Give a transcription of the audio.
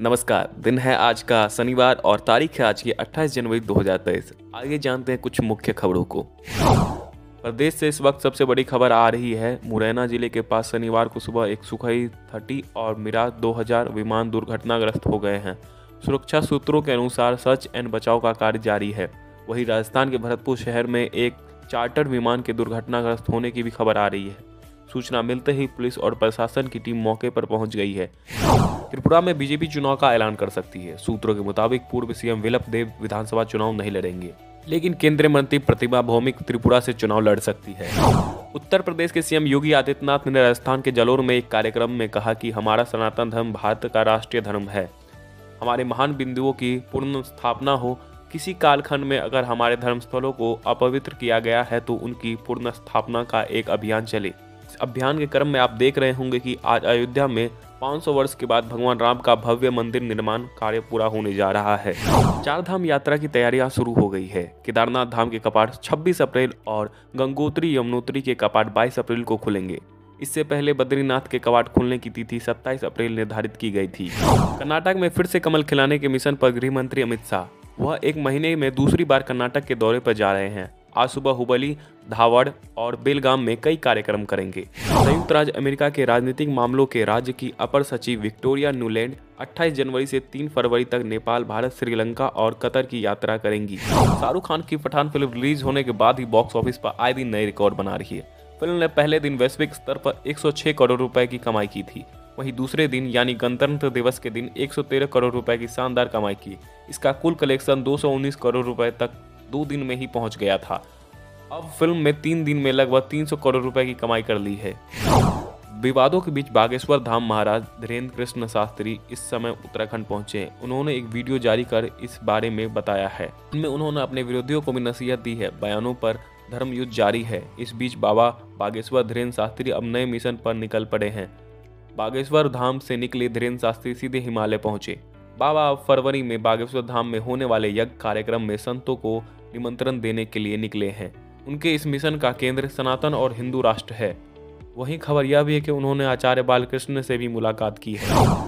नमस्कार, दिन है आज का शनिवार और तारीख है आज की 28 जनवरी 2023 आगे जानते हैं कुछ मुख्य खबरों को। प्रदेश से इस वक्त सबसे बड़ी खबर आ रही है, मुरैना ज़िले के पास शनिवार को सुबह एक सुखई थर्टी और मिराज 2000 विमान दुर्घटनाग्रस्त हो गए हैं। सुरक्षा सूत्रों के अनुसार सर्च एंड बचाव का कार्य जारी है। वहीं राजस्थान के भरतपुर शहर में एक चार्टर विमान के दुर्घटनाग्रस्त होने की भी खबर आ रही है। सूचना मिलते ही पुलिस और प्रशासन की टीम मौके पर पहुँच गई है। त्रिपुरा में बीजेपी चुनाव का ऐलान कर सकती है। सूत्रों के मुताबिक पूर्व सीएम विलप देव विधानसभा चुनाव नहीं लड़ेंगे, लेकिन केंद्रीय मंत्री प्रतिभा भौमिक त्रिपुरा से चुनाव लड़ सकती है। उत्तर प्रदेश के सीएम योगी आदित्यनाथ ने राजस्थान के जलोर में एक कार्यक्रम में कहा कि हमारा सनातन धर्म भारत का राष्ट्रीय धर्म है। हमारे महान बिंदुओं की पूर्ण स्थापना हो, किसी कालखंड में अगर हमारे धर्मस्थलों को अपवित्र किया गया है तो उनकी पूर्ण स्थापना का एक अभियान चले। इस अभियान के क्रम में आप देख रहे होंगे कि आज अयोध्या में 500 वर्ष के बाद भगवान राम का भव्य मंदिर निर्माण कार्य पूरा होने जा रहा है। चार धाम यात्रा की तैयारियाँ शुरू हो गई है। केदारनाथ धाम के कपाट 26 अप्रैल और गंगोत्री यमुनोत्री के कपाट 22 अप्रैल को खुलेंगे। इससे पहले बद्रीनाथ के कवाट खुलने की तिथि 27 अप्रैल निर्धारित की गई थी। कर्नाटक में फिर से कमल खिलाने के मिशन पर गृह मंत्री अमित शाह। वह एक महीने में दूसरी बार कर्नाटक के दौरे पर जा रहे हैं। आज सुबह हुबली, धावड़ और बेलगाम में कई कार्यक्रम करेंगे। संयुक्त राज्य अमेरिका के राजनीतिक मामलों के राज्य की अपर सचिव विक्टोरिया न्यूलैंड 28 जनवरी से 3 फरवरी तक नेपाल, भारत, श्रीलंका और कतर की यात्रा करेंगी। शाहरुख खान की पठान फ़िल्म रिलीज़ होने के बाद ही बॉक्स ऑफ़िस पर आए दिन नए रिकॉर्ड बना रही है। फ़िल्म ने पहले दिन वैश्विक स्तर पर 106 करोड़ रुपए की कमाई की थी। वहीं दूसरे दिन, यानी गणतंत्र दिवस के दिन 113 करोड़ रुपए की शानदार कमाई की। इसका कुल कलेक्शन 219 करोड़ रुपए तक दो दिन में ही पहुँच गया था। अब फ़िल्म में तीन दिन में लगभग 300 करोड़ रुपए की कमाई कर ली है। विवादों के बीच बागेश्वर धाम महाराज धीरेन्द्र कृष्ण शास्त्री इस समय उत्तराखंड पहुँचे। उन्होंने एक वीडियो जारी कर इस बारे में बताया है। इनमें उन्होंने अपने विरोधियों को भी नसीहत दी है। बयानों पर धर्म युद्ध जारी है। इस बीच बाबा बागेश्वर धीरेन्द्र शास्त्री अब नए मिशन पर निकल पड़े हैं। बागेश्वर धाम से निकले धीरेन्द्र शास्त्री सीधे हिमालय पहुँचे। बाबा फरवरी में बागेश्वर धाम में होने वाले यज्ञ कार्यक्रम में संतों को निमंत्रण देने के लिए निकले हैं। उनके इस मिशन का केंद्र सनातन और हिंदू राष्ट्र है। वहीं खबर यह भी है कि उन्होंने आचार्य बालकृष्ण से भी मुलाकात की है।